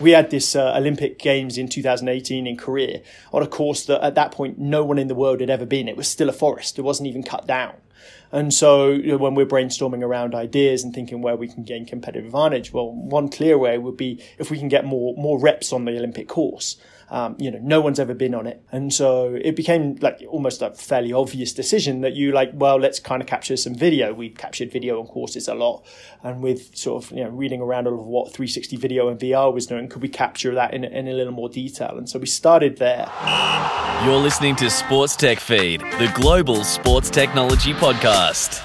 we had this uh, Olympic Games in 2018 in Korea on a course that at that point no one in the world had ever been. It was still a forest. It wasn't even cut down. And so you know, when we're brainstorming around ideas and thinking where we can gain competitive advantage, well, one clear way would be if we can get more more reps on the Olympic course. Um, you know, no one's ever been on it. And so it became like almost a fairly obvious decision that you like, well, let's kind of capture some video. We captured video on courses a lot. And with sort of, you know, reading around all of what 360 video and VR was doing, could we capture that in, in a little more detail? And so we started there. You're listening to Sports Tech Feed, the global sports technology podcast.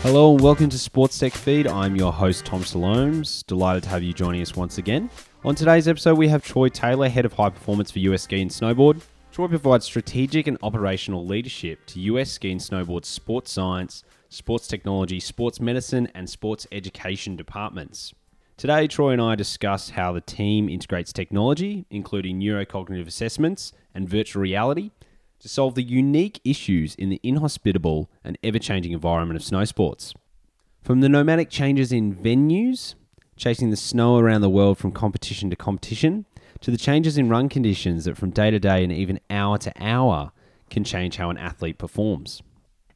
Hello and welcome to Sports Tech Feed. I'm your host, Tom Salomes. Delighted to have you joining us once again. On today's episode, we have Troy Taylor, Head of High Performance for US Ski and Snowboard. Troy provides strategic and operational leadership to US Ski and Snowboard's sports science, sports technology, sports medicine, and sports education departments. Today, Troy and I discuss how the team integrates technology, including neurocognitive assessments and virtual reality, to solve the unique issues in the inhospitable and ever changing environment of snow sports. From the nomadic changes in venues chasing the snow around the world from competition to competition, to the changes in run conditions that from day to day and even hour to hour can change how an athlete performs.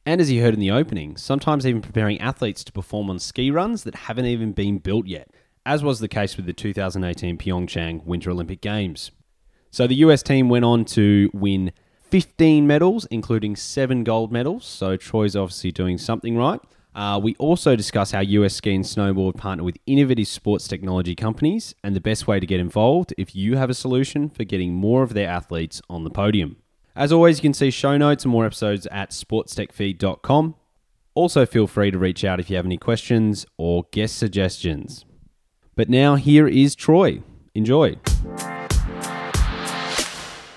And as you heard in the opening, sometimes even preparing athletes to perform on ski runs that haven't even been built yet, as was the case with the 2018 Pyeongchang Winter Olympic Games. So the US team went on to win 15 medals, including seven gold medals. So Troy's obviously doing something right. Uh, we also discuss how US Ski and Snowboard partner with innovative sports technology companies and the best way to get involved if you have a solution for getting more of their athletes on the podium. As always, you can see show notes and more episodes at sportstechfeed.com. Also, feel free to reach out if you have any questions or guest suggestions. But now, here is Troy. Enjoy.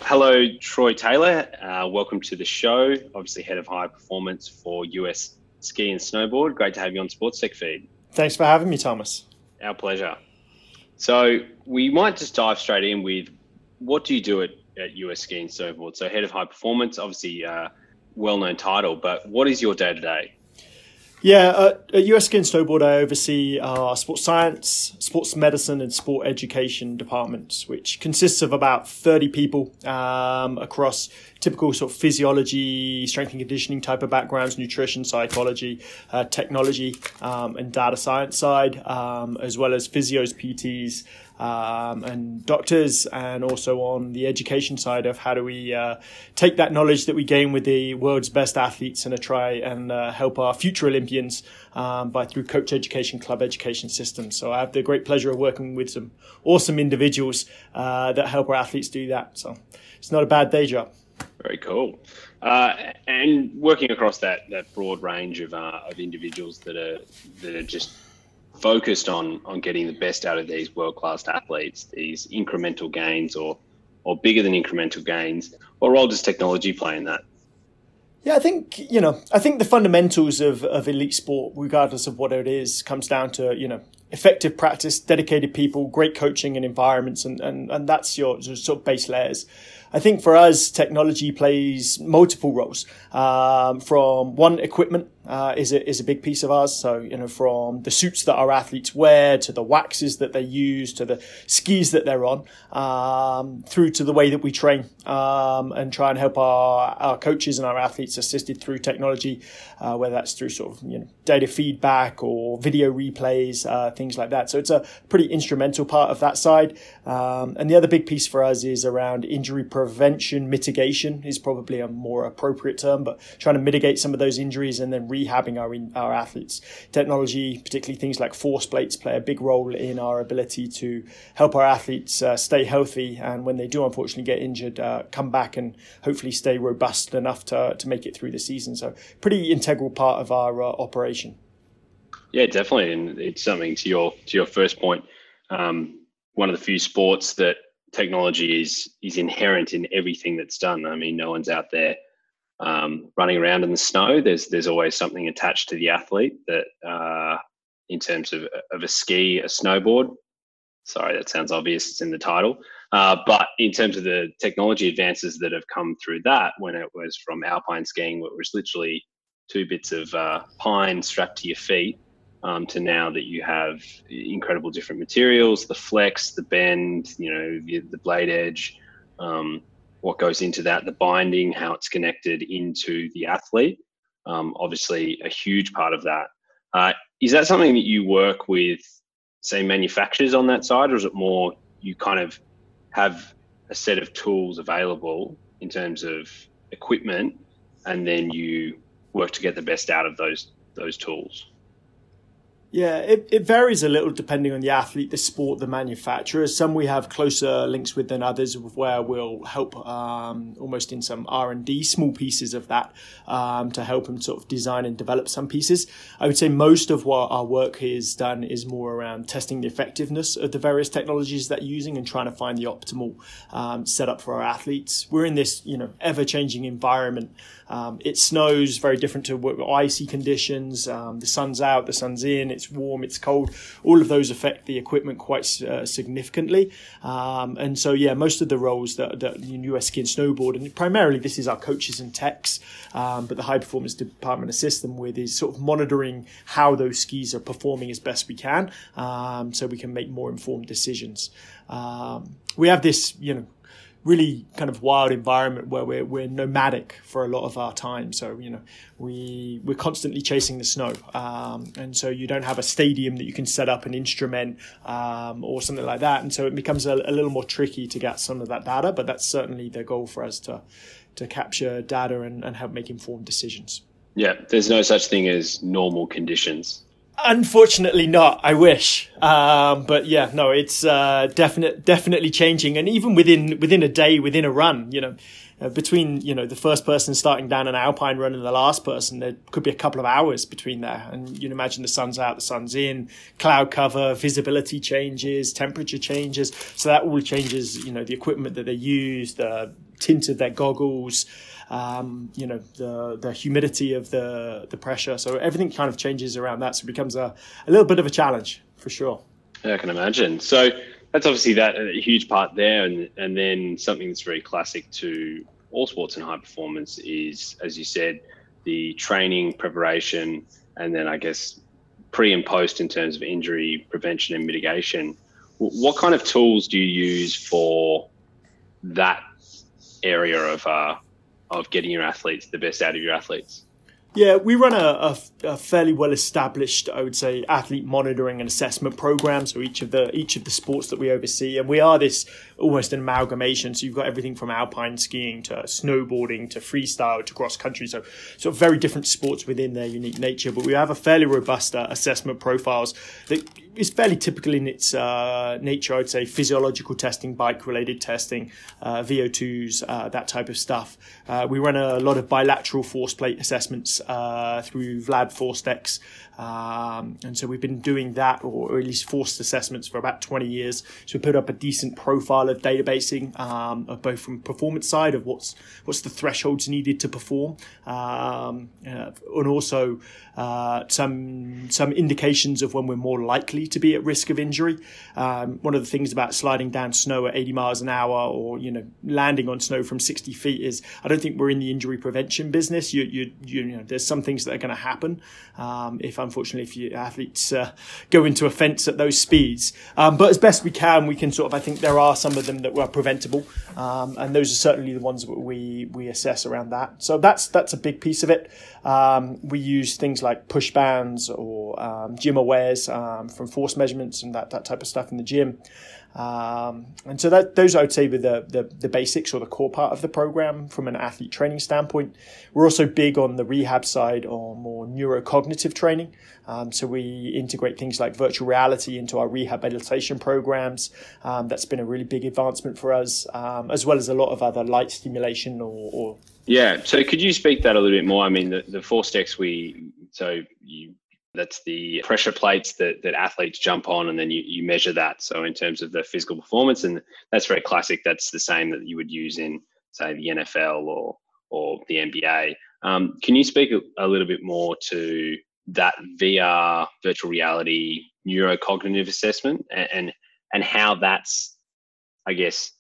Hello, Troy Taylor. Uh, welcome to the show. Obviously, head of high performance for US ski and snowboard. Great to have you on Sports Tech Feed. Thanks for having me, Thomas. Our pleasure. So we might just dive straight in with what do you do at, at US Ski and Snowboard? So head of high performance, obviously uh, well-known title, but what is your day to day? Yeah, uh, at US Ski and Snowboard, I oversee our sports science, sports medicine, and sport education departments, which consists of about 30 people um, across typical sort of physiology, strength and conditioning type of backgrounds, nutrition, psychology, uh, technology, um, and data science side, um, as well as physios, PTs, um, and doctors, and also on the education side of how do we uh, take that knowledge that we gain with the world's best athletes and try and uh, help our future Olympians um, by through coach education, club education systems. So I have the great pleasure of working with some awesome individuals uh, that help our athletes do that. So it's not a bad day job. Very cool. Uh, and working across that that broad range of, uh, of individuals that are that are just focused on on getting the best out of these world class athletes, these incremental gains or or bigger than incremental gains. What role does technology play in that? Yeah, I think you know. I think the fundamentals of, of elite sport, regardless of what it is, comes down to you know effective practice, dedicated people, great coaching and environments, and and, and that's your sort of base layers. I think for us, technology plays multiple roles. Um, from one, equipment uh, is a is a big piece of ours. So you know, from the suits that our athletes wear to the waxes that they use to the skis that they're on, um, through to the way that we train um, and try and help our our coaches and our athletes assisted through technology, uh, whether that's through sort of you know data feedback or video replays, uh, things like that. So it's a pretty instrumental part of that side. Um, and the other big piece for us is around injury prevention mitigation is probably a more appropriate term, but trying to mitigate some of those injuries and then rehabbing our our athletes. Technology, particularly things like force plates, play a big role in our ability to help our athletes uh, stay healthy, and when they do unfortunately get injured, uh, come back and hopefully stay robust enough to to make it through the season. So pretty integral part of our uh, operation. Yeah, definitely, and it's something to your to your first point. Um, one of the few sports that technology is is inherent in everything that's done. I mean, no one's out there um, running around in the snow. There's there's always something attached to the athlete that, uh, in terms of of a ski, a snowboard. Sorry, that sounds obvious. It's in the title. Uh, but in terms of the technology advances that have come through that, when it was from alpine skiing, it was literally two bits of uh, pine strapped to your feet, um, to now that you have incredible different materials, the flex, the bend, you know, the, the blade edge, um, what goes into that, the binding, how it's connected into the athlete. Um, obviously, a huge part of that. Uh, is that something that you work with, say, manufacturers on that side, or is it more you kind of have a set of tools available in terms of equipment, and then you work to get the best out of those those tools? Yeah, it, it varies a little depending on the athlete, the sport, the manufacturer. Some we have closer links with than others, where we'll help um, almost in some R and D, small pieces of that um, to help them sort of design and develop some pieces. I would say most of what our work is done is more around testing the effectiveness of the various technologies that you're using and trying to find the optimal um, setup for our athletes. We're in this you know ever changing environment. Um, it snows, very different to icy conditions. Um, the sun's out, the sun's in. It's it's warm, it's cold. All of those affect the equipment quite uh, significantly. Um, and so, yeah, most of the roles that, that US Ski and Snowboard, and primarily this is our coaches and techs, um, but the high performance department assists them with is sort of monitoring how those skis are performing as best we can um, so we can make more informed decisions. Um, we have this, you know, really kind of wild environment where we're, we're nomadic for a lot of our time. So, you know, we, we're constantly chasing the snow. Um, and so you don't have a stadium that you can set up an instrument um, or something like that. And so it becomes a, a, little more tricky to get some of that data, but that's certainly the goal for us to, to capture data and, and help make informed decisions. Yeah, there's no such thing as normal conditions. Unfortunately, not. I wish, um, but yeah, no, it's uh, definite, definitely changing, and even within within a day, within a run, you know, uh, between you know the first person starting down an alpine run and the last person, there could be a couple of hours between there, and you can imagine the sun's out, the sun's in, cloud cover, visibility changes, temperature changes, so that all changes, you know, the equipment that they use, the tint of their goggles um, you know, the the humidity of the the pressure. So everything kind of changes around that. So it becomes a, a little bit of a challenge for sure. Yeah, I can imagine. So that's obviously that a huge part there, and and then something that's very classic to all sports and high performance is, as you said, the training preparation, and then I guess pre and post in terms of injury prevention and mitigation. What kind of tools do you use for that area of uh, of getting your athletes the best out of your athletes? Yeah, we run a, a, a, fairly well established, I would say, athlete monitoring and assessment program. So each of the each of the sports that we oversee, and we are this almost an amalgamation. So you've got everything from alpine skiing to snowboarding to freestyle to cross country. So sort of very different sports within their unique nature. But we have a fairly robust uh, assessment profiles that is fairly typical in its uh, nature. I'd say physiological testing, bike related testing, uh, VO2s, uh, that type of stuff. Uh, we run a lot of bilateral force plate assessments uh, through VALD ForceDecks. Um, and so we've been doing that, or at least forced assessments, for about 20 years. So we put up a decent profile of databasing, um, of both from performance side of what's what's the thresholds needed to perform, um, uh, and also uh, some some indications of when we're more likely to be at risk of injury. Um, one of the things about sliding down snow at 80 miles an hour, or you know landing on snow from 60 feet, is I don't think we're in the injury prevention business. You you you, you know there's some things that are going to happen um, if unfortunately if your athletes uh, go into a fence at those speeds. Um, but as best we can, we can sort of I think there are some of them that were preventable, um, and those are certainly the ones that we we assess around that. So that's that's a big piece of it. Um, we use things like push bands or um, GymAwares um, from force measurements and that, that type of stuff in the gym. Um, and so that those I would say were the, the, the basics or the core part of the program from an athlete training standpoint. We're also big on the rehab side on more neurocognitive training. Um, so we integrate things like virtual reality into our rehabilitation programs. Um, that's been a really big advancement for us, um, as well as a lot of other light stimulation or, or yeah. So could you speak that a little bit more? I mean, the, the steps we so you that's the pressure plates that, that athletes jump on and then you, you measure that. So in terms of the physical performance and that's very classic that's the same that you would use in say the nfl or or the nba um, can you speak a, a, little bit more to that vr virtual reality neurocognitive assessment and, and and how that's i guess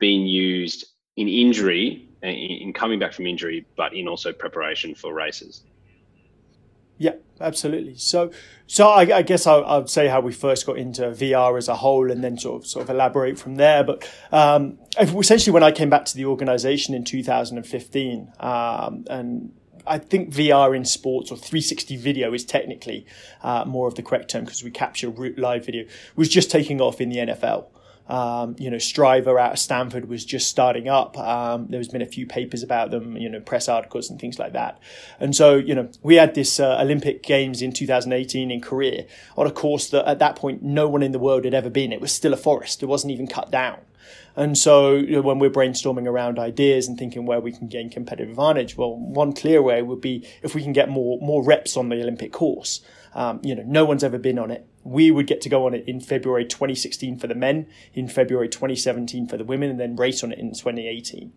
being used in injury in coming back from injury but in also preparation for races Yeah, absolutely. So, so I, I guess I, I, would say how we first got into VR as a whole, and then sort of sort of elaborate from there. But um, essentially, when I came back to the organisation in 2015, um, and I think VR in sports or 360 video is technically uh, more of the correct term because we capture live video was just taking off in the NFL. Um, you know, STRIVR out of Stanford was just starting up. Um, there's been a few papers about them, you know, press articles and things like that. And so, you know, we had this uh, Olympic Games in 2018 in Korea on a course that at that point no one in the world had ever been. It was still a forest. It wasn't even cut down. And so you know, when we're brainstorming around ideas and thinking where we can gain competitive advantage, well, one clear way would be if we can get more more reps on the Olympic course. Um, you know, no one's ever been on it. We would get to go on it in February 2016 for the men, in February 2017 for the women, and then race on it in 2018.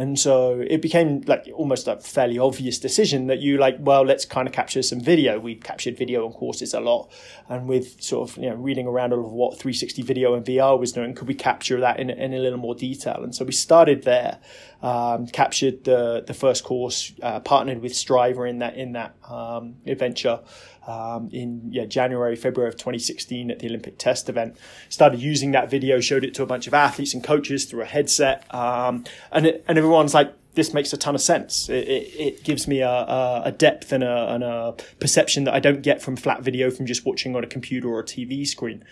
And so it became like almost a fairly obvious decision that you like, well, let's kind of capture some video. We captured video on courses a lot. And with sort of, you know, reading around all of what 360 video and VR was doing, could we capture that in, in a little more detail? And so we started there, um, captured the, the first course, uh, partnered with STRIVR in that, in that, um, adventure um, in yeah, January, February of 2016 at the Olympic Test event. Started using that video, showed it to a bunch of athletes and coaches through a headset, um, and it, and everyone's like, "This makes a ton of sense. It, it, it gives me a, a, depth and a, and a perception that I don't get from flat video from just watching on a computer or a TV screen."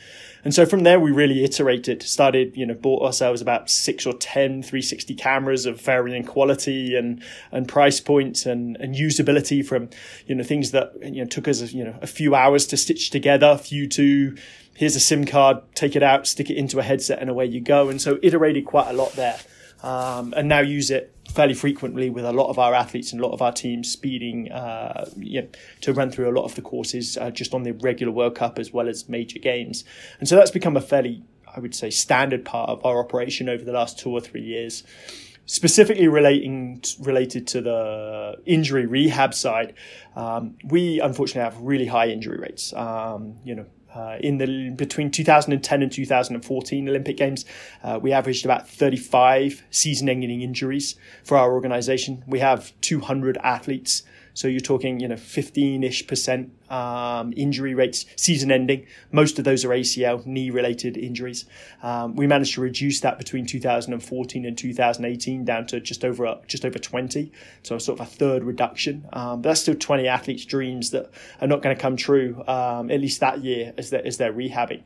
And so from there, we really iterated, started, you know, bought ourselves about six or 10 360 cameras of varying quality and, and price points and, and usability from, you know, things that, you know, took us, you know, a few hours to stitch together, few to, here's a SIM card, take it out, stick it into a headset and away you go. And so iterated quite a lot there. Um, and now use it fairly frequently with a lot of our athletes and a lot of our teams speeding uh, to run through a lot of the courses uh, just on the regular World Cup as well as major games. And so that's become a fairly, I would say, standard part of our operation over the last two or three years. Specifically relating related to the injury rehab side, um, we unfortunately have really high injury rates. Um, you know, uh, in the between 2010 and 2014 Olympic Games, uh, we averaged about 35 season-ending injuries for our organisation. We have 200 athletes, so you're talking, you know, 15-ish percent um, injury rates, season ending. Most of those are ACL, knee related injuries. Um, we managed to reduce that between 2014 and 2018 down to just over just over 20, so sort of a third reduction. Um, but that's still 20 athletes' dreams that are not going to come true, um, at least that year as they're, as they're rehabbing.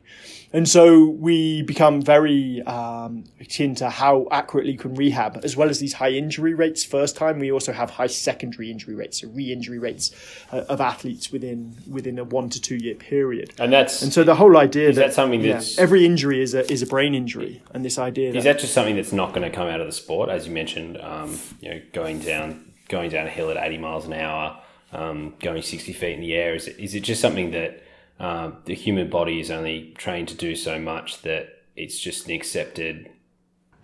And so we become very um, akin to how accurately can rehab, as well as these high injury rates first time. We also have high secondary injury rates, so re-injury rates uh, of athletes within within a one to two year period. And that's and so the whole idea is that, that something that's yeah, every injury is a is a brain injury, and this idea is that, that just something that's not going to come out of the sport, as you mentioned, um, you know, going down going down a hill at eighty miles an hour, um, going sixty feet in the air. Is it, is it just something that uh, the human body is only trained to do so much that it's just an accepted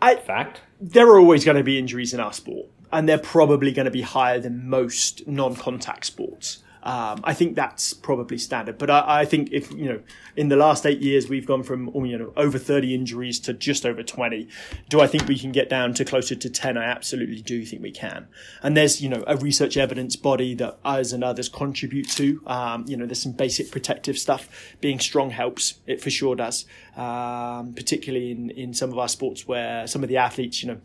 I, fact? There are always going to be injuries in our sport and they're probably going to be higher than most non-contact sports. Um, I think that's probably standard. But I, I, think if you know, in the last eight years, we've gone from you know over thirty injuries to just over twenty. Do I think we can get down to closer to ten? I absolutely do think we can. And there's you know a research evidence body that us and others contribute to. Um, you know, there's some basic protective stuff. Being strong helps. It for sure does. Um, particularly in in some of our sports where some of the athletes, you know.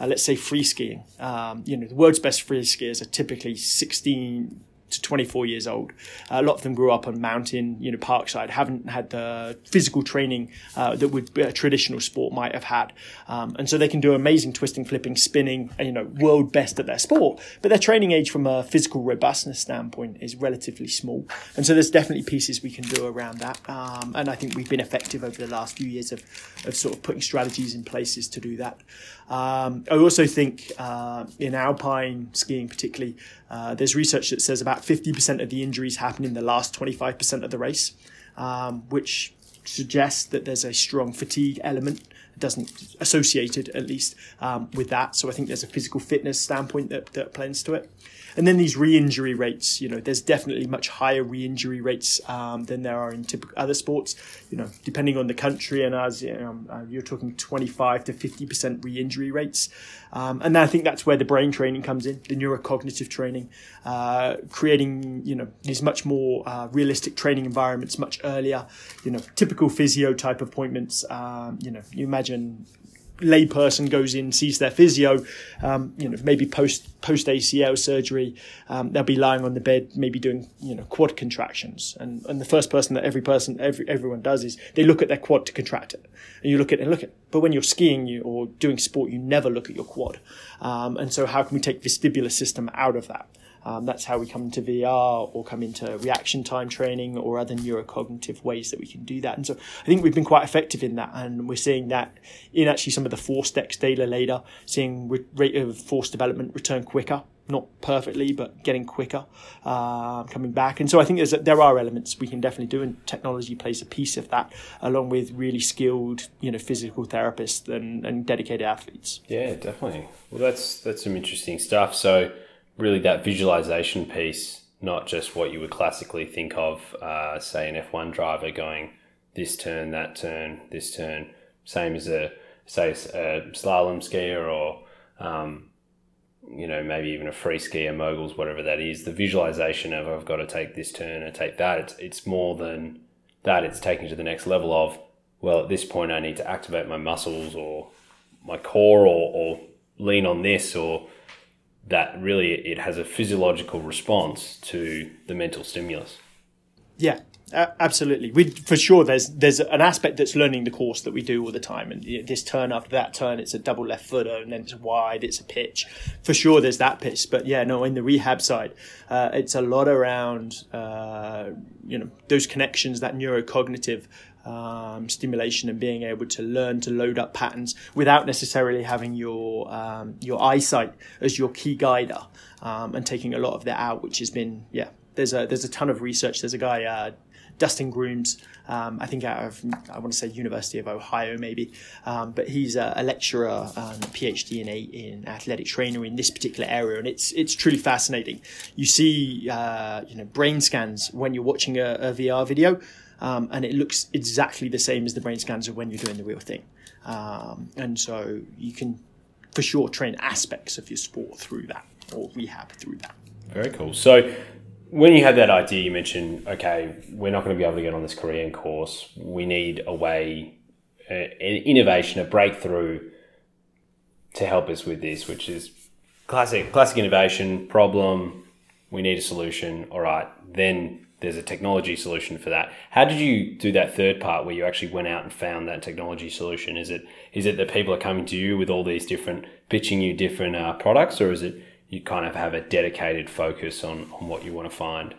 Uh, let's say free skiing. Um, you know, the world's best free skiers are typically 16, to 24 years old. Uh, a lot of them grew up on mountain, you know, parkside, haven't had the physical training uh, that would a traditional sport might have had, um, and so they can do amazing twisting, flipping, spinning, you know, world best at their sport. But their training age from a physical robustness standpoint is relatively small, and so there's definitely pieces we can do around that. Um, and I think we've been effective over the last few years of of sort of putting strategies in places to do that. Um, I also think uh, in alpine skiing, particularly, uh, there's research that says about 50% of the injuries happen in the last 25% of the race, um, which suggests that there's a strong fatigue element doesn't associated at least um, with that. So I think there's a physical fitness standpoint that, that plays to it. And then these re-injury rates, you know, there's definitely much higher re-injury rates um, than there are in typical other sports. You know, depending on the country, and as you know, uh, you're talking 25 to 50 percent re-injury rates. Um, and I think that's where the brain training comes in, the neurocognitive training, uh, creating you know these much more uh, realistic training environments much earlier. You know, typical physio type appointments. Um, you know, you imagine layperson goes in, sees their physio, um, you know, maybe post post ACL surgery, um, they'll be lying on the bed, maybe doing you know quad contractions, and and the first person that every person every everyone does is they look at their quad to contract it, and you look at it and look at. It. But when you're skiing, you or doing sport, you never look at your quad, um, and so how can we take vestibular system out of that? Um, that's how we come into VR or come into reaction time training or other neurocognitive ways that we can do that. And so I think we've been quite effective in that. And we're seeing that in actually some of the ForceDecks data later, seeing rate of force development return quicker. Not perfectly, but getting quicker, uh, coming back, and so I think there's there are elements we can definitely do, and technology plays a piece of that, along with really skilled, you know, physical therapists and, and dedicated athletes. Yeah, definitely. Well, that's that's some interesting stuff. So, really that visualization piece, not just what you would classically think of, uh, say, an F1 driver going this turn, that turn, this turn, same as a, say, a slalom skier or, um, you know, maybe even a free skier, moguls, whatever that is. The visualization of I've got to take this turn and take that, it's, it's more than that. It's taking to the next level of, well, at this point, I need to activate my muscles or my core or, or lean on this or that really it has a physiological response to the mental stimulus. Yeah, absolutely. We for sure there's there's an aspect that's learning the course that we do all the time, and this turn after that turn, it's a double left footer, and then it's wide, it's a pitch. For sure, there's that piece, but yeah, no, in the rehab side, uh, it's a lot around uh, you know those connections, that neurocognitive um, stimulation and being able to learn to load up patterns without necessarily having your um, your eyesight as your key guider um, and taking a lot of that out, which has been yeah. There's a there's a ton of research. There's a guy uh, Dustin Grooms, um, I think out of I want to say University of Ohio maybe, um, but he's a, a lecturer, um, PhD in a, in athletic trainer in this particular area, and it's it's truly fascinating. You see, uh, you know, brain scans when you're watching a, a VR video um, and it looks exactly the same as the brain scans of when you're doing the real thing. Um, and so you can, for sure, train aspects of your sport through that or rehab through that. Very cool. So when you had that idea, you mentioned, okay, we're not going to be able to get on this Korean course. We need a way, uh, an innovation, a breakthrough to help us with this, which is classic, classic innovation problem. We need a solution. All right, then there's a technology solution for that. How did you do that third part where you actually went out and found that technology solution? Is it is it that people are coming to you with all these different pitching you different uh, products, or is it you kind of have a dedicated focus on on what you want to find?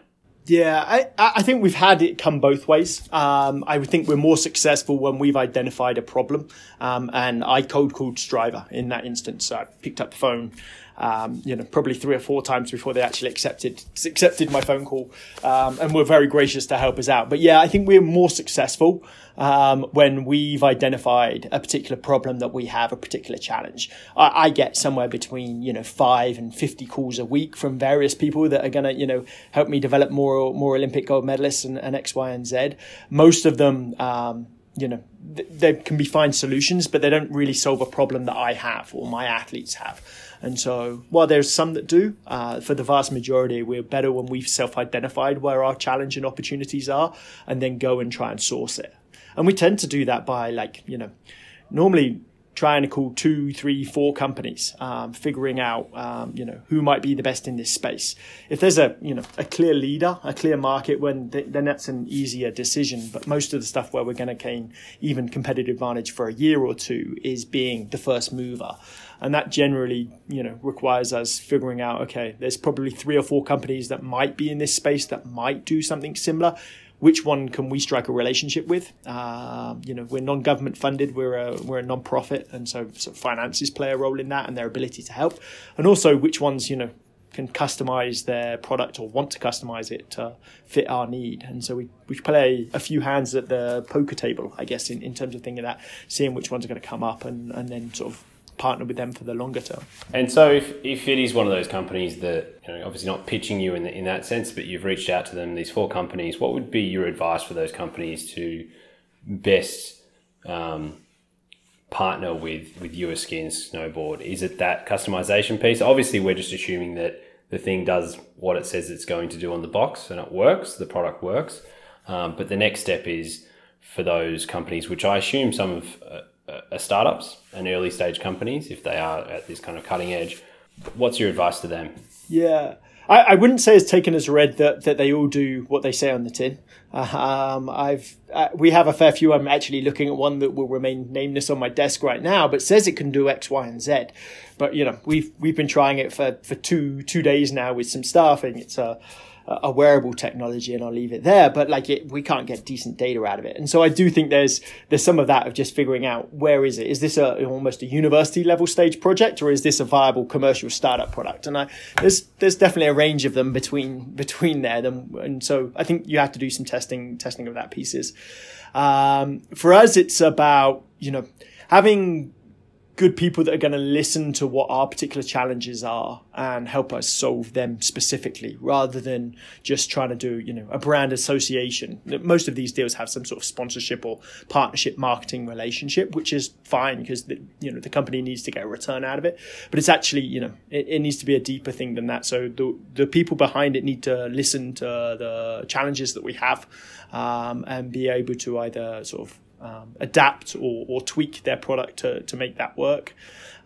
Yeah, I, I think we've had it come both ways. Um, I would think we're more successful when we've identified a problem. Um, and I cold called STRIVR in that instance. So I picked up the phone, um, you know, probably three or four times before they actually accepted accepted my phone call, um, and were very gracious to help us out. But yeah, I think we're more successful um, when we've identified a particular problem that we have, a particular challenge. I, I, get somewhere between you know five and fifty calls a week from various people that are going to you know help me develop more more Olympic gold medalists and, and X, Y, and Z. Most of them um, you know, there can be fine solutions, but they don't really solve a problem that I have or my athletes have. And so, while there's some that do, uh, for the vast majority, we're better when we've self-identified where our challenge and opportunities are, and then go and try and source it. And we tend to do that by like, you know, normally trying to call two, three, four companies, um, figuring out, um, you know, who might be the best in this space. If there's a, you know, a clear leader, a clear market, when th- then that's an easier decision. But most of the stuff where we're going to gain even competitive advantage for a year or two is being the first mover. And that generally, you know, requires us figuring out, okay, there's probably three or four companies that might be in this space that might do something similar which one can we strike a relationship with? Uh, you know, we're non-government funded, we're a we're a non-profit, and so, so finances play a role in that and their ability to help, and also which ones you know can customize their product or want to customize it to fit our need. And so we, we play a few hands at the poker table, I guess, in, in terms of thinking that, seeing which ones are going to come up and, and then sort of partner with them for the longer term. And so, if, if it is one of those companies that, you know, obviously not pitching you in, the, in that sense, but you've reached out to them, these four companies, what would be your advice for those companies to best um, partner with, with US Ski and Snowboard? Is it that customization piece? Obviously, we're just assuming that the thing does what it says it's going to do on the box and it works, the product works. Um, but the next step is for those companies, which I assume some of uh, uh, startups and early stage companies, if they are at this kind of cutting edge. What's your advice to them? Yeah. I, I wouldn't say it's taken as read that, that they all do what they say on the tin. Um, I've uh, we have a fair few. I'm actually looking at one that will remain nameless on my desk right now, but says it can do X, Y, and Z. But you know, we've we've been trying it for for two two days now with some staffing. It's a a wearable technology and I'll leave it there. But like it, we can't get decent data out of it. And so I do think there's, there's some of that of just figuring out where is it? Is this a, almost a university level stage project or is this a viable commercial startup product? And I, there's, there's definitely a range of them between, between there. And, and so I think you have to do some testing, testing of that pieces. Um, for us, it's about, you know, having good people that are going to listen to what our particular challenges are and help us solve them specifically rather than just trying to do you know a brand association. Most of these deals have some sort of sponsorship or partnership marketing relationship which is fine because the, you know the company needs to get a return out of it. But it's actually you know it, it needs to be a deeper thing than that. So the the people behind it need to listen to the challenges that we have um, and be able to either sort of um, adapt or, or, tweak their product to, to make that work.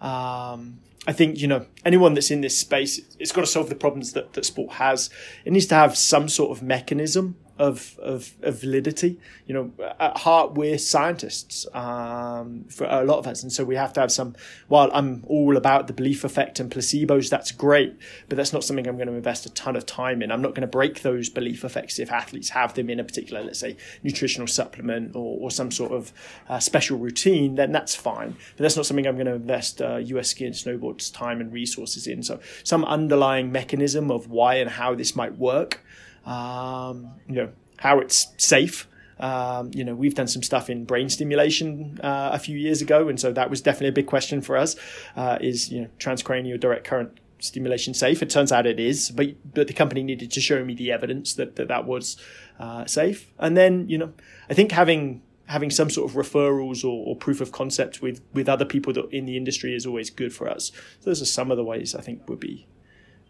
Um, I think, you know, anyone that's in this space, it's got to solve the problems that, that sport has. It needs to have some sort of mechanism of, of, of validity. You know, at heart, we're scientists um, for a lot of us. And so we have to have some, while I'm all about the belief effect and placebos, that's great, but that's not something I'm going to invest a ton of time in. I'm not going to break those belief effects if athletes have them in a particular, let's say, nutritional supplement or, or some sort of uh, special routine, then that's fine. But that's not something I'm going to invest uh, US ski and snowboard's time and resources in. So some underlying mechanism of why and how this might work um, you know, how it's safe. Um, you know, we've done some stuff in brain stimulation uh, a few years ago, and so that was definitely a big question for us. Uh, is you know transcranial direct current stimulation safe? It turns out it is, but but the company needed to show me the evidence that that, that was uh, safe. And then you know, I think having having some sort of referrals or, or, proof of concept with with other people that in the industry is always good for us. So those are some of the ways I think would be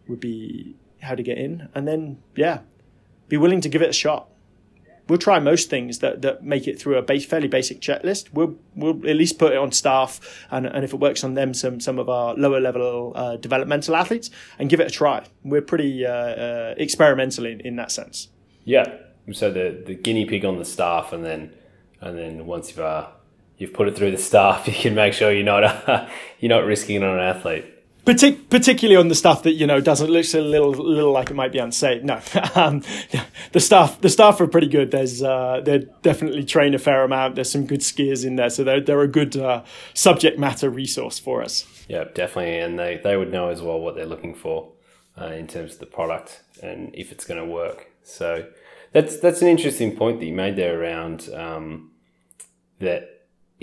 would be how to get in. And then yeah, be willing to give it a shot. We'll try most things that, that make it through a base, fairly basic checklist. We'll we'll at least put it on staff, and, and if it works on them, some some of our lower level uh, developmental athletes, and give it a try. We're pretty uh, uh, experimental in, in that sense. Yeah. So the the guinea pig on the staff, and then and then once you've uh, you've put it through the staff, you can make sure you're not you're not risking it on an athlete. Partic- particularly on the stuff that you know doesn't look a little little like it might be unsafe. No, um, the staff the staff are pretty good. There's uh, they definitely train a fair amount. There's some good skiers in there, so they're they're a good uh, subject matter resource for us. Yeah, definitely, and they they would know as well what they're looking for uh, in terms of the product and if it's going to work. So that's that's an interesting point that you made there around um, that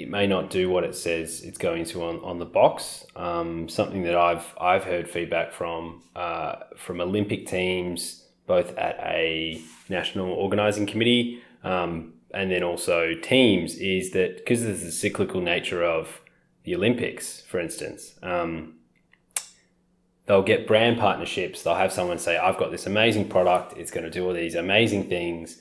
it may not do what it says it's going to on, on the box. Um, something that I've I've heard feedback from uh, from Olympic teams, both at a national organising committee um, and then also teams, is that because there's the cyclical nature of the Olympics, for instance. Um, they'll get brand partnerships. They'll have someone say, "I've got this amazing product. It's going to do all these amazing things."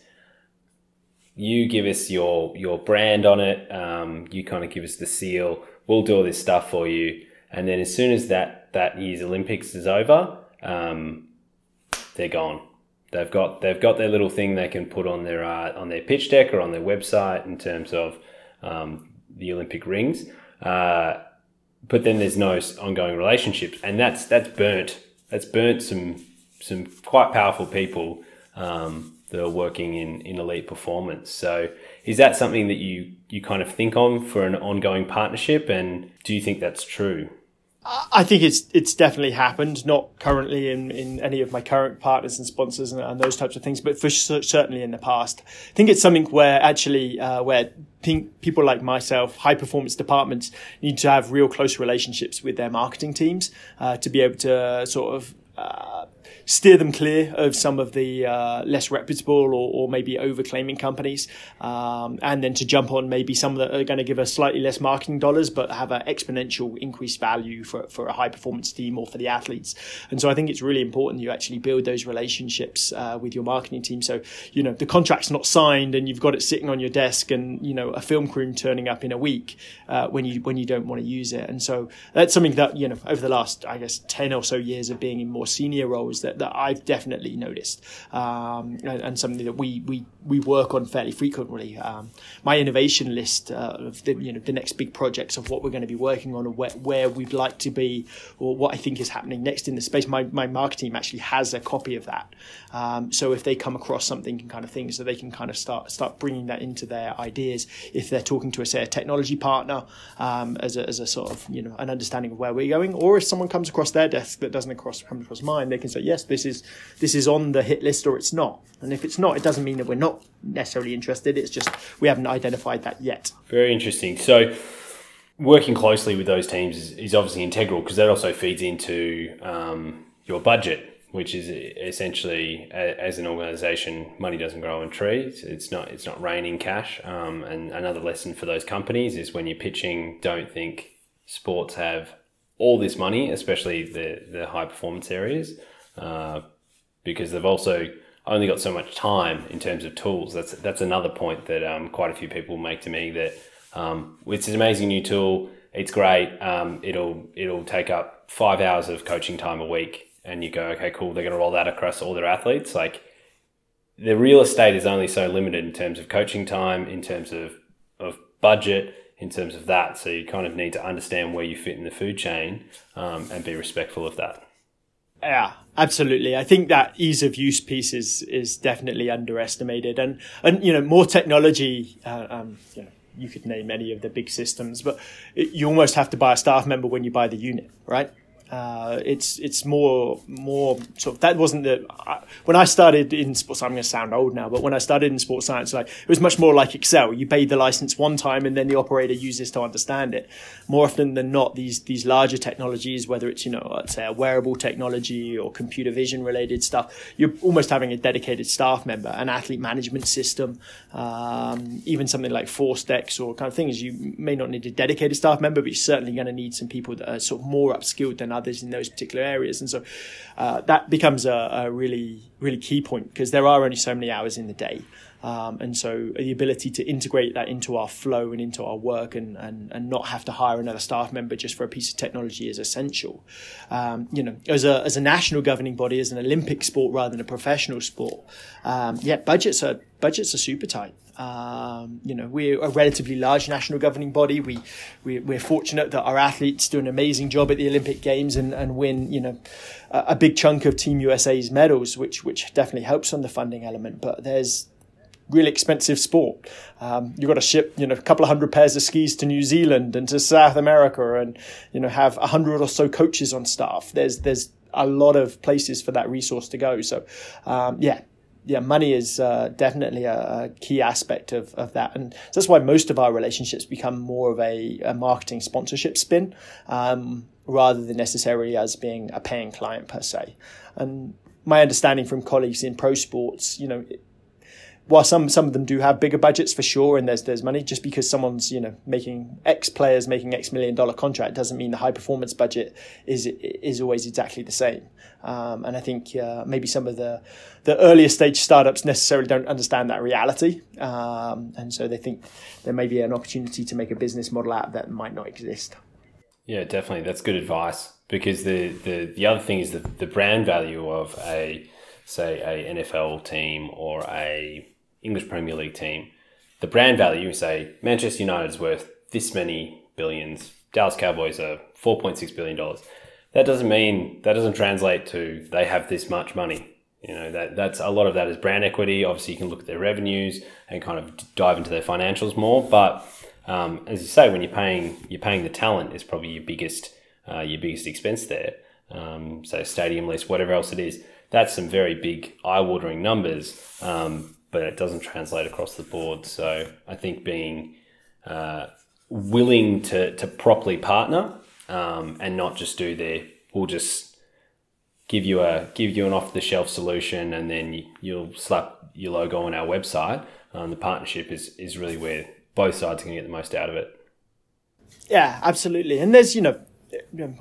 You give us your your brand on it. Um, you kind of give us the seal. We'll do all this stuff for you, and then as soon as that that year's Olympics is over, um, they're gone. They've got they've got their little thing they can put on their uh, on their pitch deck or on their website in terms of um, the Olympic rings. Uh, but then there's no ongoing relationships, and that's that's burnt. That's burnt some some quite powerful people um, that are working in, in elite performance. So is that something that you, you kind of think on for an ongoing partnership? And do you think that's true? I think it's it's definitely happened. Not currently in, in any of my current partners and sponsors and, and those types of things, but for certainly in the past. I think it's something where actually uh, where people like myself, high performance departments need to have real close relationships with their marketing teams uh, to be able to sort of uh, steer them clear of some of the uh, less reputable or, or maybe overclaiming companies, um, and then to jump on maybe some that are going to give us slightly less marketing dollars but have an exponential increased value for, for a high performance team or for the athletes. And so I think it's really important you actually build those relationships uh, with your marketing team. So you know the contract's not signed and you've got it sitting on your desk, and you know a film crew turning up in a week uh, when you when you don't want to use it. And so that's something that you know over the last I guess ten or so years of being in more senior roles that that I've definitely noticed, um, and, and, something that we we we work on fairly frequently. Um, my innovation list uh, of the you know the next big projects of what we're going to be working on, or where, where we'd like to be, or what I think is happening next in the space. My my marketing team actually has a copy of that, um, so if they come across something kind of thing, so they can kind of start start bringing that into their ideas. If they're talking to a say a technology partner um, as a as a sort of you know an understanding of where we're going, or if someone comes across their desk that doesn't across come across mine, they can say yes, this is this is on the hit list or it's not. And if it's not, it doesn't mean that we're not necessarily interested. It's just we haven't identified that yet. Very interesting. So working closely with those teams is, is obviously integral because that also feeds into um, your budget which is essentially as an organization money doesn't grow on trees it's not it's not raining cash um, and another lesson for those companies is when you're pitching don't think sports have all this money especially the the high performance areas uh, because they've also only got so much time in terms of tools. That's that's another point that um, quite a few people make to me that um, it's an amazing new tool. It's great. Um, it'll it'll take up five hours of coaching time a week, and you go, okay, cool. They're going to roll that across all their athletes. Like the real estate is only so limited in terms of coaching time, in terms of of budget, in terms of that. So you kind of need to understand where you fit in the food chain um, and be respectful of that. Yeah, absolutely. I think that ease of use piece is is definitely underestimated, and and you know more technology. Uh, um, you know, you could name any of the big systems, but it, you almost have to buy a staff member when you buy the unit, right? Uh, it's it's more more sort of that wasn't the uh, when I started in sports. I'm going to sound old now, but when I started in sports science, like it was much more like Excel. You paid the license one time, and then the operator uses to understand it. More often than not, these these larger technologies, whether it's you know let's say a wearable technology or computer vision related stuff, you're almost having a dedicated staff member, an athlete management system, um, even something like ForceDecks or kind of things. You may not need a dedicated staff member, but you're certainly going to need some people that are sort of more upskilled than others in those particular areas. And so uh, that becomes a, a, really, really key point because there are only so many hours in the day. Um, and so the ability to integrate that into our flow and into our work and, and, and not have to hire another staff member just for a piece of technology is essential. Um, you know, as a, as a national governing body, as an Olympic sport rather than a professional sport, um, yeah, budgets are, budgets are super tight. Um, you know, we're a relatively large national governing body. We, we we're fortunate that our athletes do an amazing job at the Olympic Games and, and win, you know, a, a big chunk of Team USA's medals, which which definitely helps on the funding element. But there's really expensive sport. Um, you've got to ship, you know, a couple of hundred pairs of skis to New Zealand and to South America, and you know, have a hundred or so coaches on staff. There's there's a lot of places for that resource to go. So, um, yeah, yeah, money is uh, definitely a, a, key aspect of, of that. And so that's why most of our relationships become more of a, a marketing sponsorship spin um, rather than necessarily as being a paying client per se. And my understanding from colleagues in pro sports, you know, while some some of them do have bigger budgets for sure, and there's there's money, just because someone's you know making X players making X million dollar contract doesn't mean the high performance budget is is always exactly the same. Um, and I think uh, maybe some of the the earlier stage startups necessarily don't understand that reality, um, and so they think there may be an opportunity to make a business model out that might not exist. Yeah, definitely, that's good advice because the the the other thing is the the brand value of a say a NFL team or a English Premier League team, the brand value, say Manchester United is worth this many billions, Dallas Cowboys are $4.6 billion. That doesn't mean, that doesn't translate to they have this much money. You know, that that's a lot of that is brand equity. Obviously, you can look at their revenues and kind of dive into their financials more. But um, as you say, when you're paying, you're paying the talent is probably your biggest uh, your biggest expense there. Um, so stadium lease, whatever else it is, that's some very big eye-watering numbers, um, but it doesn't translate across the board. So I think being uh, willing to to properly partner um, and not just do the we'll just give you a give you an off the shelf solution and then you, you'll slap your logo on our website. Um, the partnership is is really where both sides can get the most out of it. Yeah, absolutely. And there's you know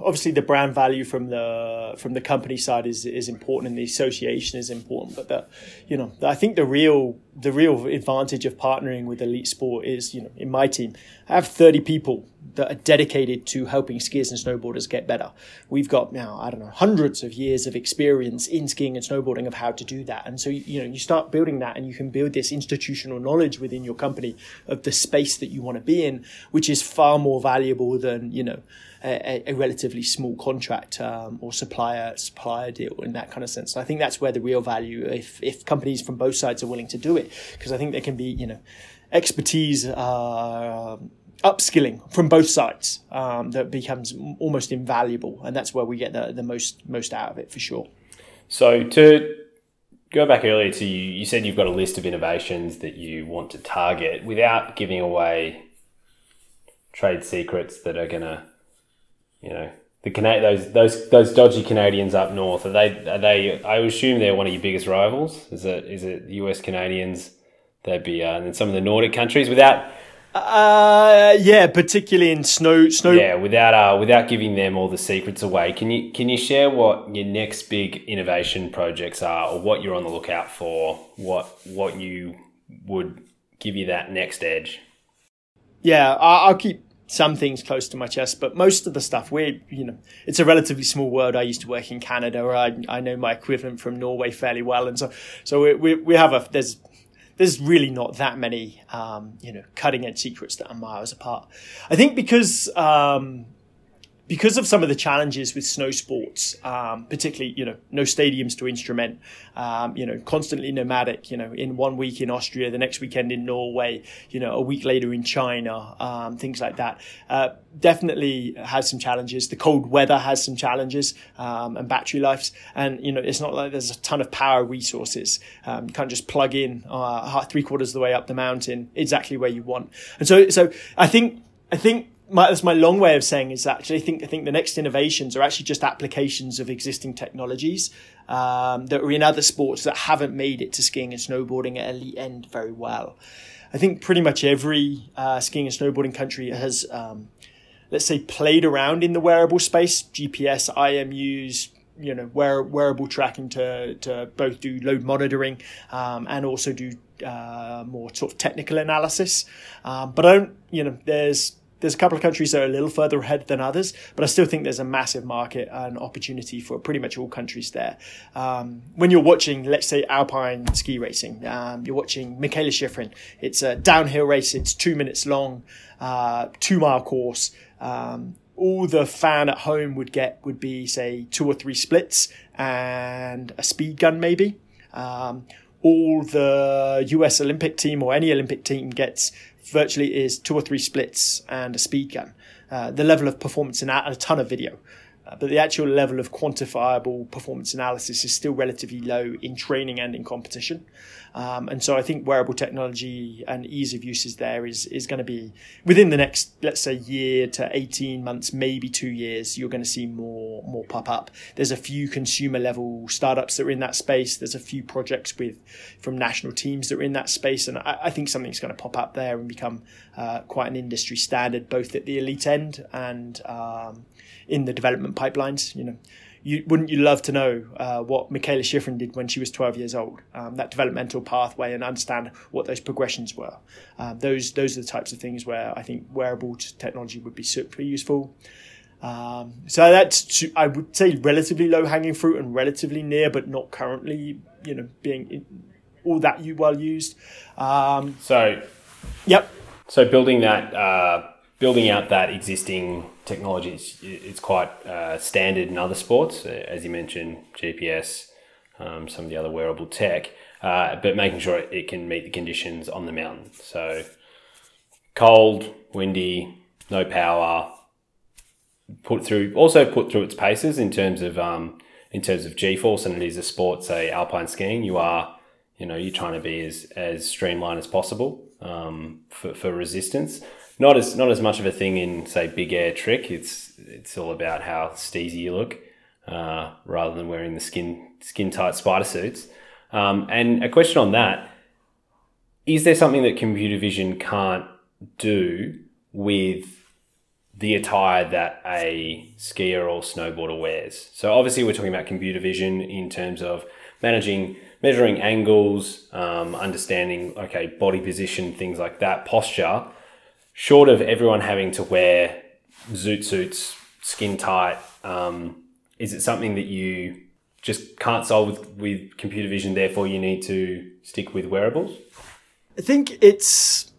obviously the brand value from the from the company side is is important and the association is important but you know i think the real the real advantage of partnering with elite sport is you know in my team i have 30 people that are dedicated to helping skiers and snowboarders get better. We've got now i don't know hundreds of years of experience in skiing and snowboarding of how to do that. And so you know you start building that and you can build this institutional knowledge within your company of the space that you want to be in which is far more valuable than you know a, a relatively small contract um, or supplier supplier deal in that kind of sense. So I think that's where the real value, if if companies from both sides are willing to do it, because I think there can be you know expertise. Uh, upskilling from both sides um, that becomes almost invaluable, and that's where we get the, the most most out of it for sure. So to go back earlier to you, you said you've got a list of innovations that you want to target without giving away trade secrets that are going to you know the Cana- those those those dodgy Canadians up north are they are they I assume they're one of your biggest rivals. Is it is it US Canadians? They'd be uh, and some of the Nordic countries without uh yeah particularly in snow snow. Yeah without uh without giving them all the secrets away. Can you can you share what your next big innovation projects are or what you're on the lookout for what what you would give you that next edge? Yeah I'll keep some things close to my chest, but most of the stuff we're, you know it's a relatively small world. I used to work in Canada, or I, I know my equivalent from Norway fairly well, and so so we we, we have a there's there's really not that many um, you know cutting edge secrets that are miles apart. I think because um, because of some of the challenges with snow sports, um, particularly, you know, no stadiums to instrument, um, you know, constantly nomadic, you know, in one week in Austria, the next weekend in Norway, you know, a week later in China, um, things like that, uh, definitely has some challenges. The cold weather has some challenges, um, and battery lives. And, you know, it's not like there's a ton of power resources. Um, you can't just plug in, uh, three quarters of the way up the mountain exactly where you want. And so, so I think, I think my, that's my long way of saying is actually I think I think the next innovations are actually just applications of existing technologies um, that are in other sports that haven't made it to skiing and snowboarding at elite end very well. I think pretty much every uh, skiing and snowboarding country has, um, let's say, played around in the wearable space, GPS, IMUs, you know, wear, wearable tracking to to both do load monitoring um, and also do uh, more sort of technical analysis. Um, but I don't, you know, there's there's a couple of countries that are a little further ahead than others, but I still think there's a massive market and opportunity for pretty much all countries there. Um, when you're watching, let's say, alpine ski racing, um, you're watching Mikaela Shiffrin. It's a downhill race. It's two minutes long, uh, two mile course. Um, all the fan at home would get would be say two or three splits and a speed gun maybe. Um, all the US Olympic team or any Olympic team gets virtually is two or three splits and a speed gun. Uh, the level of performance in a ton of video. But the actual level of quantifiable performance analysis is still relatively low in training and in competition. Um, and so I think wearable technology and ease of use is there is, is going to be within the next, let's say, year to 18 months, maybe two years, you're going to see more, more pop up. There's a few consumer level startups that are in that space. There's a few projects with from national teams that are in that space. And I, I think something's going to pop up there and become uh, quite an industry standard, both at the elite end and um, in the development pipelines. You know, you wouldn't you love to know uh, what Mikaela Shiffrin did when she was 12 years old, um, that developmental pathway, and understand what those progressions were. Um, those those are the types of things where I think wearable technology would be super useful. Um, so that's I would say relatively low hanging fruit and relatively near, but not currently you know being all that you well used. Um, so, yep. So building that. Uh building out that existing technology is it's quite uh, standard in other sports, uh, as you mentioned, GPS, um, some of the other wearable tech, uh, but making sure it can meet the conditions on the mountain. So cold, windy, no power, put through also put through its paces in terms of um, in terms of G force, and it is a sport, say alpine skiing. You are you know you're trying to be as as streamlined as possible um, for for resistance. Not as not as much of a thing in say big air trick. It's it's all about how steezy you look uh, rather than wearing the skin skin tight spider suits. Um, and a question on that: Is there something that computer vision can't do with the attire that a skier or snowboarder wears? So obviously, we're talking about computer vision in terms of managing measuring angles, um, understanding okay body position, things like that, posture. Short of everyone having to wear zoot suits, skin tight, um, is it something that you just can't solve with, with computer vision? Therefore, you need to stick with wearables. I think it's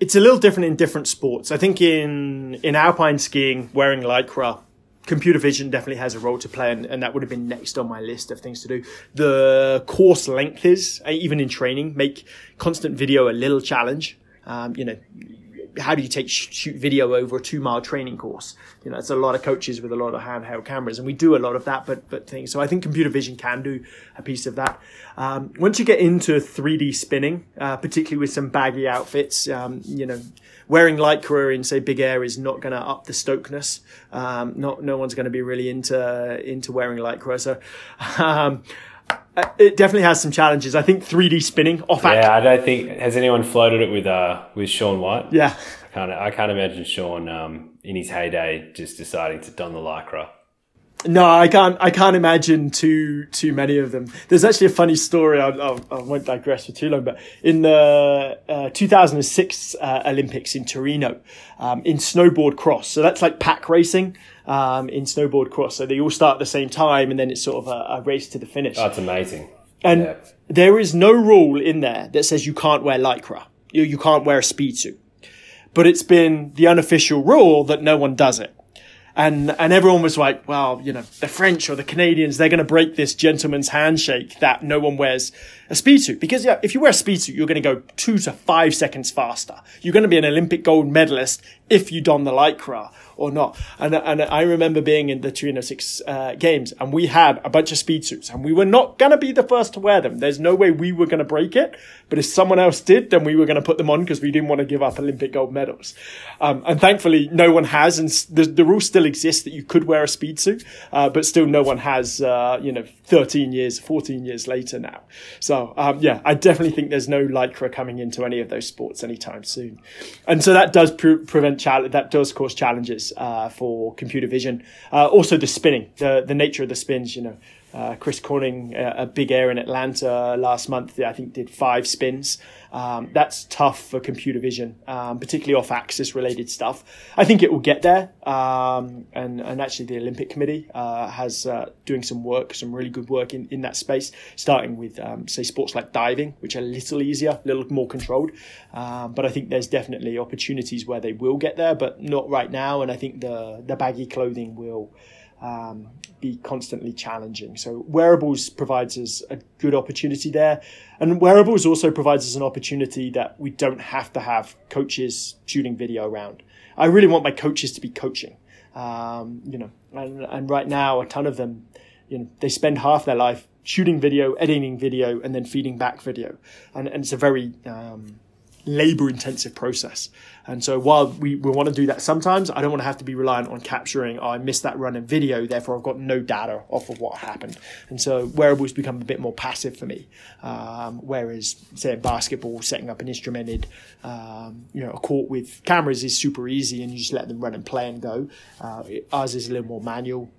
it's a little different in different sports. I think in in alpine skiing, wearing lycra, computer vision definitely has a role to play, and, and that would have been next on my list of things to do. The course length is even in training make constant video a little challenge. Um, you know, how do you take shoot video over a two mile training course? You know, it's a lot of coaches with a lot of handheld cameras, and we do a lot of that. But but things. So I think computer vision can do a piece of that. Um, once you get into 3D spinning, uh, particularly with some baggy outfits, um, you know, wearing lycra in say big air is not going to up the stokeness. Um, not no one's going to be really into into wearing lycra. So. Uh, it definitely has some challenges. I think 3D spinning off. Yeah, I don't think has anyone floated it with uh with Shaun White. Yeah, I can't I can't imagine Shaun um, in his heyday just deciding to don the lycra. No, I can't. I can't imagine too too many of them. There's actually a funny story. I, I, I won't digress for too long, but in the uh, 2006 uh, Olympics in Torino, um, in snowboard cross, so that's like pack racing um, in snowboard cross. So they all start at the same time, and then it's sort of a, a race to the finish. That's amazing. And yeah. there is no rule in there that says you can't wear lycra. You you can't wear a speed suit, but it's been the unofficial rule that no one does it and and everyone was like, well, you know, the French or the Canadians, they're going to break this gentleman's handshake that no one wears a speed suit because yeah, if you wear a speed suit, you're going to go two to five seconds faster. You're going to be an Olympic gold medalist if you don the lycra or not. And, and I remember being in the 306 uh, games and we had a bunch of speed suits and we were not going to be the first to wear them. There's no way we were going to break it. But if someone else did, then we were going to put them on because we didn't want to give up Olympic gold medals. Um, and thankfully, no one has. And the, the rule still exists that you could wear a speed suit, uh, but still no one has, uh, you know, 13 years, 14 years later now. So, um, yeah, I definitely think there's no lycra coming into any of those sports anytime soon. And so that does pre- prevent, that does cause challenges, uh, for computer vision. Uh, also the spinning, the, the nature of the spins, you know, uh, Chris Corning, uh, a big air in Atlanta last month, I think did five spins. Um, that's tough for computer vision, um, particularly off axis related stuff. I think it will get there. Um, and, and actually the Olympic Committee, uh, has, uh, doing some work, some really good work in, in that space, starting with, um, say sports like diving, which are a little easier, a little more controlled. Um, but I think there's definitely opportunities where they will get there, but not right now. And I think the, the baggy clothing will, um, be constantly challenging. So wearables provides us a good opportunity there. And wearables also provides us an opportunity that we don't have to have coaches shooting video around. I really want my coaches to be coaching. Um, you know, and, and right now a ton of them, you know, they spend half their life shooting video, editing video, and then feeding back video. And, and it's a very, um, labor intensive process. And so while we, we want to do that sometimes, I don't want to have to be reliant on capturing, oh, I missed that run in video, therefore I've got no data off of what happened. And so wearables become a bit more passive for me. Um, whereas, say, in basketball, setting up an instrumented, um, you know, a court with cameras is super easy and you just let them run and play and go. Uh, ours is a little more manual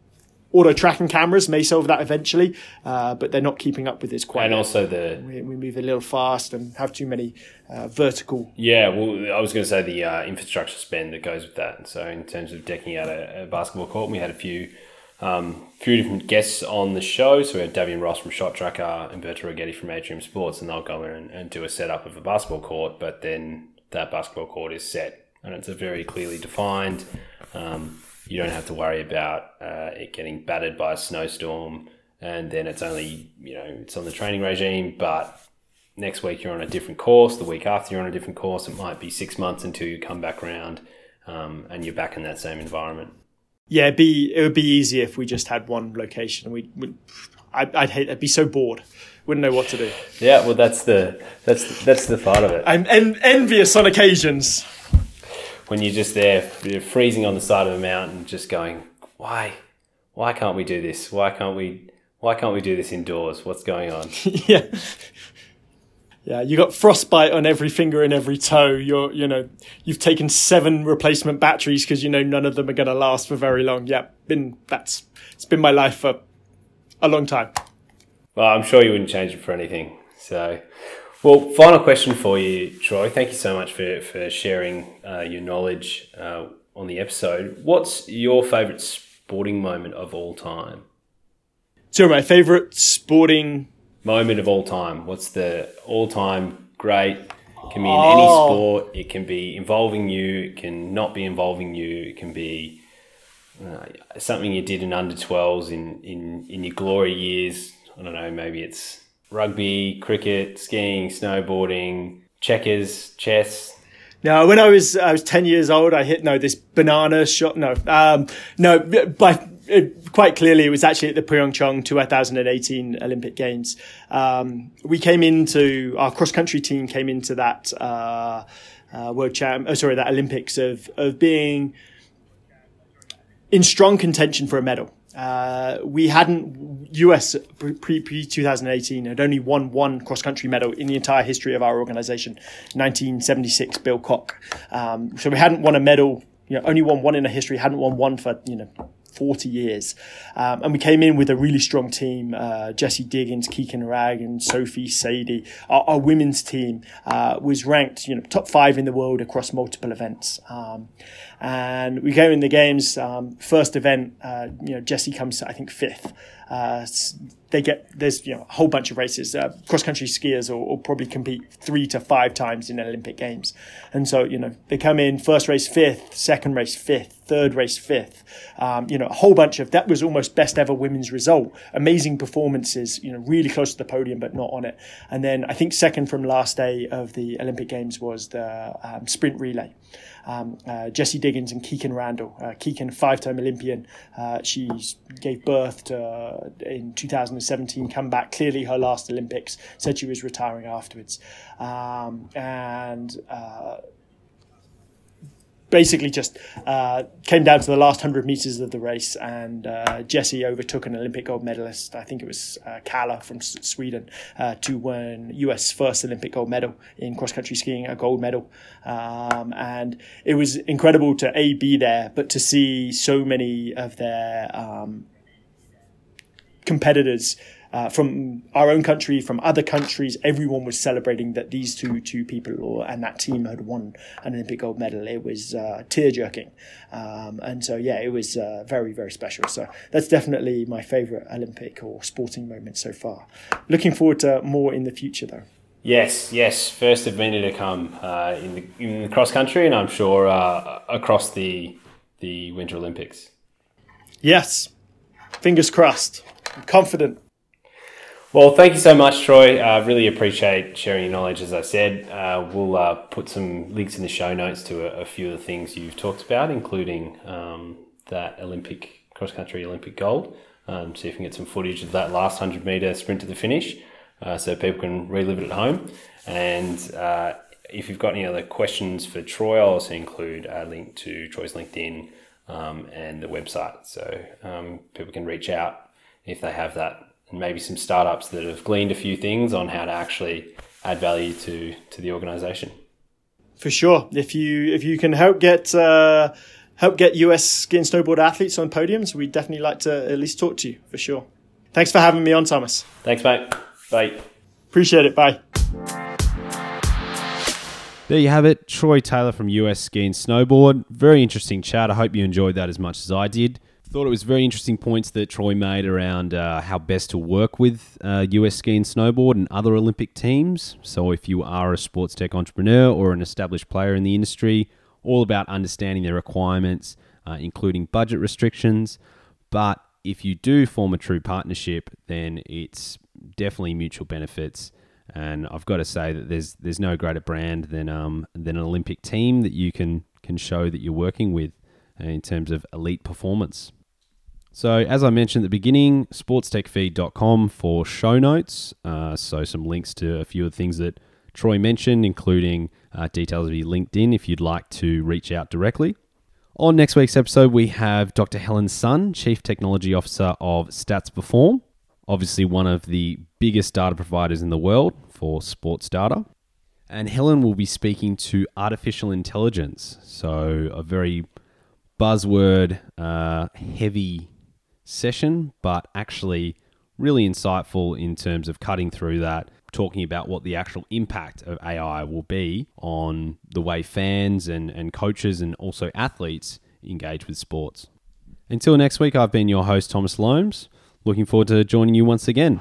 auto tracking cameras may solve that eventually, uh, but they're not keeping up with this quite. And also the we, we, move a little fast and have too many uh, vertical. Yeah, well, I was going to say the uh, infrastructure spend that goes with that. So in terms of decking out a, a basketball court, we had a few. Um, few different guests on the show. So we had Davyeon Ross from ShotTracker and Berta Righetti from Atrium Sports, and they'll go in and, and do a setup of a basketball court, but then that basketball court is set and it's a very clearly defined. Um, you don't have to worry about uh, it getting battered by a snowstorm, and then it's only you know it's on the training regime. But next week you're on a different course. The week after you're on a different course. It might be six months until you come back around, um, and you're back in that same environment. Yeah, it'd be it would be easy if we just had one location. We, would I'd, I'd hate. I'd be so bored. Wouldn't know what to do. Yeah, well, that's the that's that's the part of it. I'm en- envious on occasions. When you're just there, you're freezing on the side of a mountain, just going, why, why can't we do this? Why can't we? Why can't we do this indoors? What's going on? yeah. Yeah, you got frostbite on every finger and every toe. You're, you know, you've taken seven replacement batteries because you know none of them are going to last for very long. Yeah, been that's it's been my life for a long time. Well, I'm sure you wouldn't change it for anything. So, well, final question for you, Troy. Thank you so much for for sharing uh, your knowledge uh, on the episode. What's your favourite sporting moment of all time? So, my favourite sporting moment of all time? What's the all time great? It can be in oh. any sport. It can be involving you. It can not be involving you. It can be uh, something you did in under 12s in, in, in your glory years. I don't know, maybe it's rugby, cricket, skiing, snowboarding, checkers, chess. No, when I was I was ten years old, I hit no this banana shot. No, um, no, by it, quite clearly, it was actually at the Pyeongchang 2018 Olympic Games. Um, we came into our cross country team came into that uh, uh, world champ. Oh, sorry, that Olympics of of being in strong contention for a medal. Uh, we hadn't US pre pre 2018 had only won one cross country medal in the entire history of our organization, 1976 Bill Koch. Um, so we hadn't won a medal. You know, only won one in a history. Hadn't won one for you know 40 years. Um, and we came in with a really strong team uh, Jessie Diggins, Kikkan Rag, and Sophie Sadie. Our, our women's team uh, was ranked you know, top five in the world across multiple events. Um, and we go in the games. Um, first event, uh, you know, Jessie comes, I think, fifth. Uh, they get there's you know a whole bunch of races. Uh, cross country skiers will, will, probably compete three to five times in Olympic Games, and so you know they come in first race fifth, second race fifth, third race fifth. Um, you know a whole bunch of that was almost best ever women's result. Amazing performances. You know really close to the podium but not on it. And then I think second from last day of the Olympic Games was the um, sprint relay um, uh, Jessie Diggins and Kikkan Randall. Uh, Kikkan, five-time Olympian, uh, she gave birth to, uh, in 2017, come back, clearly her last Olympics, said she was retiring afterwards. Um, and uh, basically just uh, came down to the last 100 meters of the race and uh, Jessie overtook an Olympic gold medalist, I think it was uh, Kalla from Sweden, uh, to win US first Olympic gold medal in cross country skiing, a gold medal. Um, and it was incredible to A, be there, but to see so many of their um, competitors uh, from our own country, from other countries, everyone was celebrating that these two two people or, and that team had won an Olympic gold medal. It was uh, tear jerking, um, and so yeah, it was uh, very very special. So that's definitely my favourite Olympic or sporting moment so far. Looking forward to more in the future though. Yes, yes. First of many to come uh, in the in the cross country, and I'm sure uh, across the the Winter Olympics. Yes, fingers crossed. I'm confident. Well, thank you so much, Troy. I uh, really appreciate sharing your knowledge. As I said, uh, we'll uh, put some links in the show notes to a, a few of the things you've talked about, including um, that Olympic cross country Olympic gold. Um, see if we can get some footage of that last 100 metre sprint to the finish uh, so people can relive it at home. And uh, if you've got any other questions for Troy, I'll also include a link to Troy's LinkedIn um, and the website so um, people can reach out if they have that and maybe some startups that have gleaned a few things on how to actually add value to to the organization. For sure, if you if you can help get uh, help get US ski and snowboard athletes on podiums, we'd definitely like to at least talk to you for sure. Thanks for having me on, Thomas. Thanks, mate. Bye. Appreciate it. Bye. There you have it, Troy Taylor from US Ski and Snowboard. Very interesting chat. I hope you enjoyed that as much as I did. Thought it was very interesting points that Troy made around uh, how best to work with uh, US ski and snowboard and other Olympic teams. So, if you are a sports tech entrepreneur or an established player in the industry, all about understanding their requirements, uh, including budget restrictions. But if you do form a true partnership, then it's definitely mutual benefits. And I've got to say that there's there's no greater brand than um, than an Olympic team that you can can show that you're working with in terms of elite performance. So, as I mentioned at the beginning, sportstechfeed.com for show notes. Uh, so, some links to a few of the things that Troy mentioned, including uh, details of your LinkedIn if you'd like to reach out directly. On next week's episode, we have Dr. Helen Sun, Chief Technology Officer of Stats Perform, obviously one of the biggest data providers in the world for sports data. And Helen will be speaking to artificial intelligence. So, a very buzzword uh, heavy session, but actually really insightful in terms of cutting through that, talking about what the actual impact of AI will be on the way fans and, and coaches and also athletes engage with sports. Until next week, I've been your host, Thomas Loams. Looking forward to joining you once again.